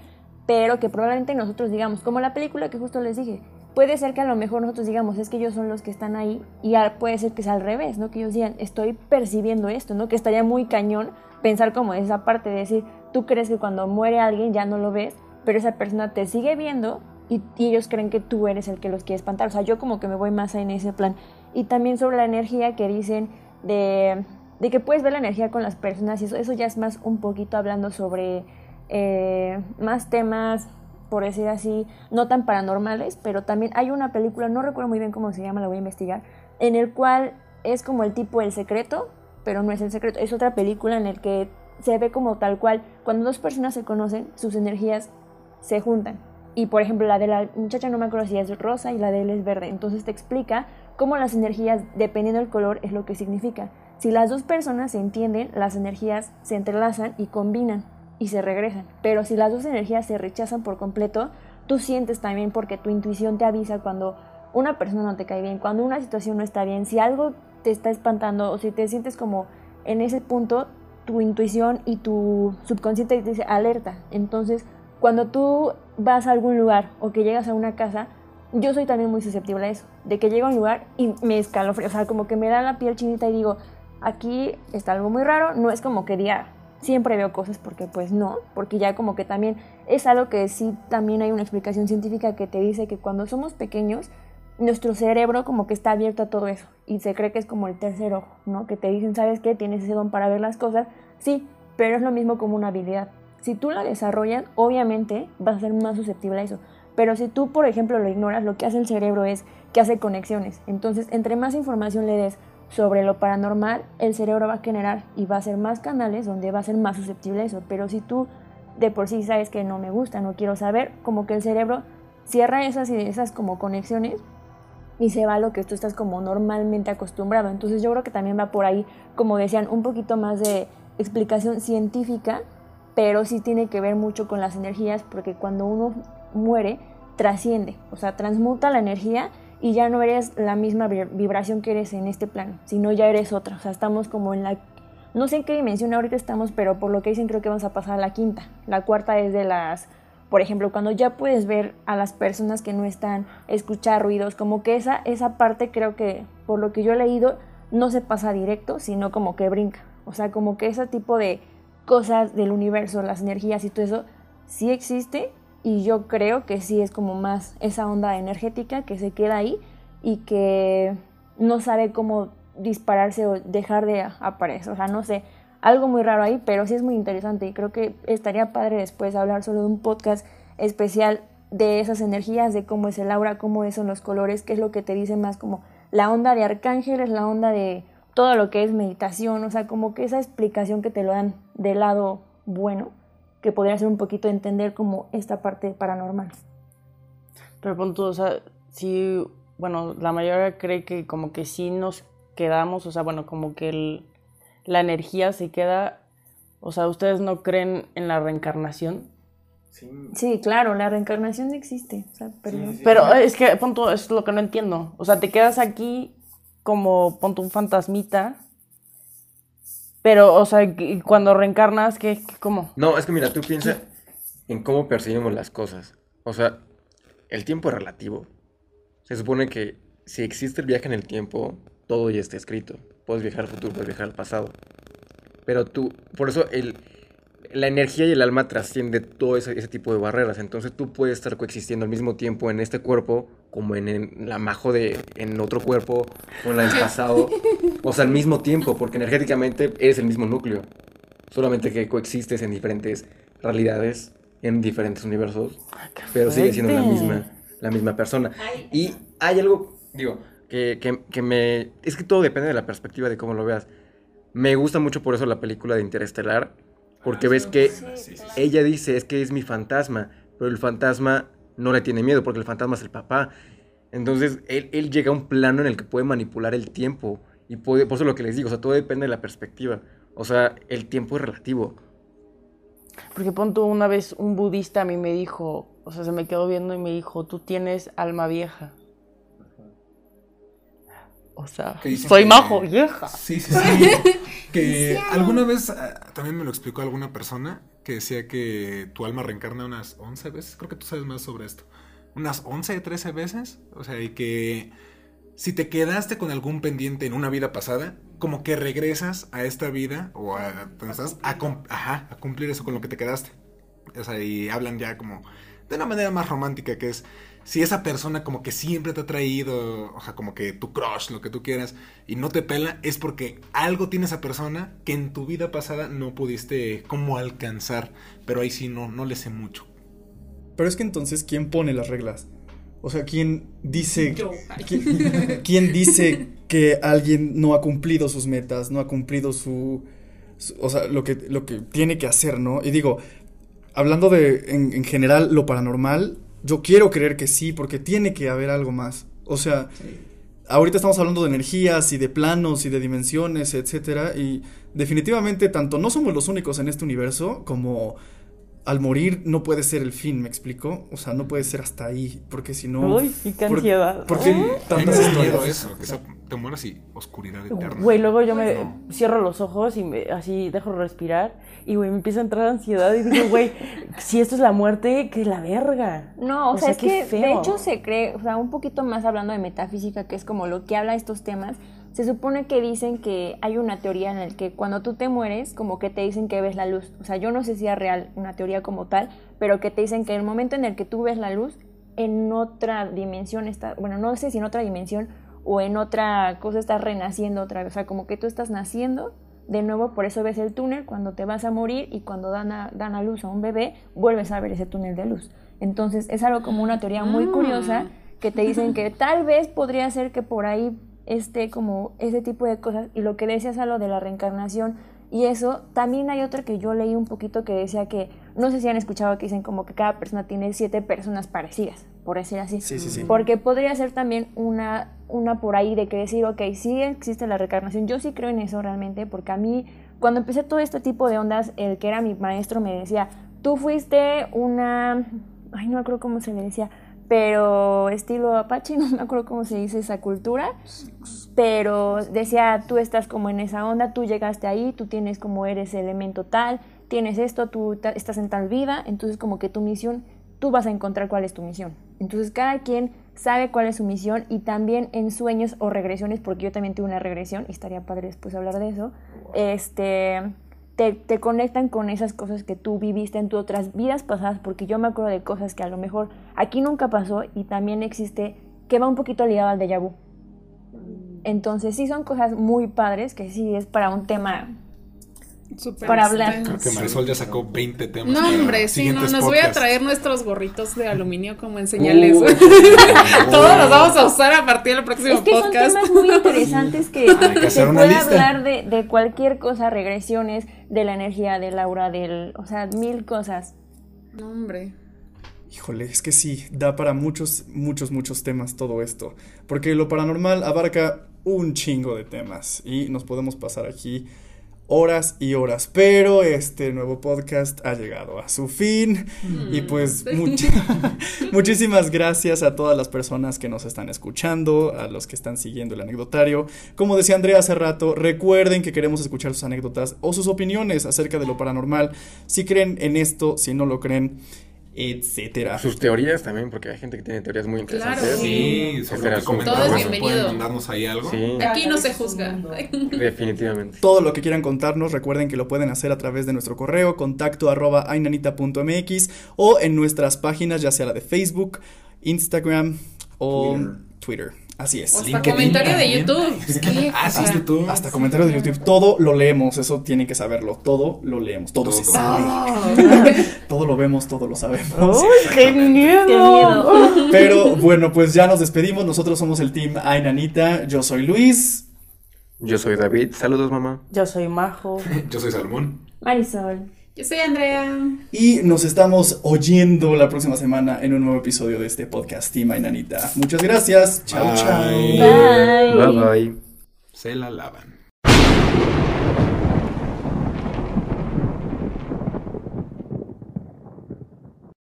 pero que probablemente nosotros digamos, como la película que justo les dije, puede ser que a lo mejor nosotros digamos, es que ellos son los que están ahí y puede ser que sea al revés, ¿no? Que ellos digan, estoy percibiendo esto, ¿no? Que estaría muy cañón pensar como esa parte de decir, tú crees que cuando muere alguien ya no lo ves, pero esa persona te sigue viendo y, y ellos creen que tú eres el que los quiere espantar. O sea, yo como que me voy más en ese plan. Y también sobre la energía que dicen de, de que puedes ver la energía con las personas y eso, eso ya es más un poquito hablando sobre eh, más temas, por decir así, no tan paranormales, pero también hay una película, no recuerdo muy bien cómo se llama, la voy a investigar, en el cual es como el tipo El Secreto, pero no es El Secreto, es otra película en el que se ve como tal cual, cuando dos personas se conocen, sus energías se juntan. Y por ejemplo, la de la muchacha no me acuerdo si es rosa y la de él es verde. Entonces te explica cómo las energías, dependiendo del color, es lo que significa. Si las dos personas se entienden, las energías se entrelazan y combinan y se regresan. Pero si las dos energías se rechazan por completo, tú sientes también porque tu intuición te avisa cuando una persona no te cae bien, cuando una situación no está bien, si algo te está espantando o si te sientes como en ese punto, tu intuición y tu subconsciente te dice alerta. Entonces, cuando tú vas a algún lugar o que llegas a una casa, yo soy también muy susceptible a eso, de que llego a un lugar y me escalofrío, o sea, como que me da la piel chinita y digo, aquí está algo muy raro, no es como que diga, siempre veo cosas porque pues no, porque ya como que también es algo que sí también hay una explicación científica que te dice que cuando somos pequeños, nuestro cerebro como que está abierto a todo eso y se cree que es como el tercer ojo, ¿no? Que te dicen, ¿sabes qué? Tienes ese don para ver las cosas, sí, pero es lo mismo como una habilidad. Si tú la desarrollas, obviamente vas a ser más susceptible a eso. Pero si tú, por ejemplo, lo ignoras, lo que hace el cerebro es que hace conexiones. Entonces, entre más información le des sobre lo paranormal, el cerebro va a generar y va a hacer más canales donde va a ser más susceptible a eso. Pero si tú de por sí sabes que no me gusta, no quiero saber, como que el cerebro cierra esas y esas como conexiones y se va a lo que tú estás como normalmente acostumbrado. Entonces yo creo que también va por ahí, como decían, un poquito más de explicación científica, pero sí tiene que ver mucho con las energías, porque cuando uno muere, trasciende, o sea, transmuta la energía y ya no eres la misma vi- vibración que eres en este plano, sino ya eres otra. O sea, estamos como en la... No sé en qué dimensión ahorita estamos, pero por lo que dicen creo que vamos a pasar a la quinta. La cuarta es de las... Por ejemplo, cuando ya puedes ver a las personas que no están, escuchar ruidos, como que esa, esa parte creo que, por lo que yo he leído, no se pasa directo, sino como que brinca. O sea, como que ese tipo de cosas del universo, las energías y todo eso, sí existe y yo creo que sí es como más esa onda energética que se queda ahí y que no sabe cómo dispararse o dejar de aparecer. O sea, no sé, algo muy raro ahí, pero sí es muy interesante y creo que estaría padre después hablar solo de un podcast especial de esas energías, de cómo es el aura, cómo son los colores, qué es lo que te dice más como la onda de arcángeles, la onda de todo lo que es meditación, o sea, como que esa explicación que te lo dan del lado bueno, que podría ser un poquito entender como esta parte paranormal. Pero pon tú, o sea, sí, bueno, la mayoría cree que como que sí nos quedamos, o sea, bueno, como que el, la energía se queda, o sea, ¿ustedes no creen en la reencarnación? Sí, claro, la reencarnación existe. O sea, pero... Pero es que, punto, es lo que no entiendo. O sea, te quedas aquí como, ponte un fantasmita, pero, o sea, cuando reencarnas, ¿qué, cómo? No, es que mira, tú piensas en cómo percibimos las cosas. O sea, el tiempo es relativo. Se supone que si existe el viaje en el tiempo, todo ya está escrito. Puedes viajar al futuro, puedes viajar al pasado. Pero tú, por eso el, la energía y el alma trasciende todo ese, ese tipo de barreras. Entonces tú puedes estar coexistiendo al mismo tiempo en este cuerpo como en, en la majo de en otro cuerpo o en la del pasado. O sea, al mismo tiempo, porque energéticamente eres el mismo núcleo. Solamente que coexistes en diferentes realidades, en diferentes universos, pero sigue siendo la misma, la misma persona. Y hay algo, digo, que, que, que me... Es que todo depende de la perspectiva de cómo lo veas. Me gusta mucho por eso la película de Interestelar, porque ves que ella dice, es que es mi fantasma, pero el fantasma no le tiene miedo, porque el fantasma es el papá. Entonces, él, él llega a un plano en el que puede manipular el tiempo. Y puede, por eso lo que les digo, o sea, todo depende de la perspectiva. O sea, el tiempo es relativo. Porque punto una vez un budista a mí me dijo, o sea, se me quedó viendo y me dijo, tú tienes alma vieja. O sea, soy que- majo vieja. Sí, sí, sí. que alguna vez ah, también me lo explicó alguna persona que decía que tu alma reencarna unas 11 veces. Creo que tú sabes más sobre esto. Unas 11, 13 veces. O sea, y que si te quedaste con algún pendiente en una vida pasada, como que regresas a esta vida o a a, ajá, a cumplir eso con lo que te quedaste. O sea, y hablan ya como de una manera más romántica que es si esa persona como que siempre te ha traído, o sea, como que tu crush, lo que tú quieras, y no te pela, es porque algo tiene esa persona que en tu vida pasada no pudiste como alcanzar, pero ahí sí no, no le sé mucho. Pero es que entonces, ¿quién pone las reglas? O sea, ¿quién dice. ¿quién, quién dice que alguien no ha cumplido sus metas, no ha cumplido su, su- o sea, lo que, lo que tiene que hacer, ¿no? Y digo, hablando de, en, en general, lo paranormal, yo quiero creer que sí, porque tiene que haber algo más. O sea, ahorita estamos hablando de energías y de planos y de dimensiones, etcétera, y definitivamente tanto no somos los únicos en este universo como al morir no puede ser el fin, ¿me explico? O sea, no puede ser hasta ahí, porque si no... Uy, y qué por- ansiedad. ¿Por qué A mí tantas miedo historias? eso, que te mueras y oscuridad eterna. Güey, luego yo me cierro los ojos y me, así dejo respirar y, güey, me empieza a entrar ansiedad y digo, güey, si esto es la muerte, que la verga. No, o, O sea, sea, es qué que de feo. hecho se cree, o sea, un poquito más hablando de metafísica, que es como lo que habla estos temas, se supone que dicen que hay una teoría en la que cuando tú te mueres, como que te dicen que ves la luz. O sea, yo no sé si es real una teoría como tal, pero que te dicen que el momento en el que tú ves la luz, en otra dimensión está, bueno, no sé si en otra dimensión o en otra cosa estás renaciendo otra vez. O sea, como que tú estás naciendo de nuevo, por eso ves el túnel cuando te vas a morir y cuando dan a, dan a luz a un bebé, vuelves a ver ese túnel de luz. Entonces es algo como una teoría muy curiosa que te dicen que tal vez podría ser que por ahí esté como ese tipo de cosas y lo que decías a lo de la reencarnación y eso, también hay otra que yo leí un poquito que decía que, no sé si han escuchado que dicen como que cada persona tiene siete personas parecidas, por decir así. Sí, sí, sí. Porque podría ser también una, una por ahí de que decir, ok, sí existe la reencarnación. Yo sí creo en eso realmente, porque a mí, cuando empecé todo este tipo de ondas, el que era mi maestro me decía, tú fuiste una, ay, no me acuerdo cómo se le decía, pero estilo Apache, no me acuerdo cómo se dice esa cultura, pero decía, tú estás como en esa onda, tú llegaste ahí, tú tienes como eres elemento tal, tienes esto, tú estás en tal vida, entonces como que tu misión, tú vas a encontrar cuál es tu misión. Entonces cada quien sabe cuál es su misión y también en sueños o regresiones, porque yo también tuve una regresión y estaría padre después hablar de eso, este, te, te conectan con esas cosas que tú viviste en tus otras vidas pasadas, porque yo me acuerdo de cosas que a lo mejor aquí nunca pasó y también existe, que va un poquito ligado al déjà vu. Entonces sí son cosas muy padres, que sí es para un tema Para hablar. Creo que Marisol ya sacó 20 temas. No, hombre, sí, no, nos voy a traer nuestros gorritos de aluminio como en señales. Uh, Todos los vamos a usar a partir del próximo Es que son podcast. temas muy interesantes que Hay que se puede lista. hablar de, de cualquier cosa, regresiones, de la energía, del aura, del, o sea, mil cosas. No, hombre. Híjole, es que sí, da para muchos, muchos, muchos temas todo esto. Porque lo paranormal abarca un chingo de temas y nos podemos pasar aquí horas y horas, pero este nuevo podcast ha llegado a su fin y Mm. pues much- muchísimas gracias a todas las personas que nos están escuchando, a los que están siguiendo el anecdotario. Como decía Andrea hace rato, recuerden que queremos escuchar sus anécdotas o sus opiniones acerca de lo paranormal, si creen en esto, si no lo creen, etcétera. Sus teorías también, porque hay gente que tiene teorías muy interesantes. Claro. Sí, sobre lo que su- comentamos, Todo es pueden bienvenido. mandarnos ahí algo. Sí, Aquí no se juzga. definitivamente. Todo lo que quieran contarnos, recuerden que lo pueden hacer a través de nuestro correo contacto arroba ainanita.mx o en nuestras páginas, ya sea la de Facebook, Instagram o Twitter. Así es. hasta LinkedIn comentario de. YouTube. ¿Qué? Ah, sí, O sea, YouTube. Hasta comentarios de YouTube, todo lo leemos, eso tienen que saberlo, todo lo leemos, todo, se Todo. sabe, todo lo vemos, todo lo sabemos. ¡Uy, qué miedo! Qué miedo. Pero bueno, pues ya nos despedimos, nosotros somos el team Ainanita, yo soy Luis. Yo soy David. Saludos, mamá. Yo soy Majo. Yo soy Salmón. Marisol. Yo soy Andrea. Y nos estamos oyendo la próxima semana en un nuevo episodio de este podcast Team Ainanita. Muchas gracias. Chao, chao. Bye. Bye bye. Se la lavan.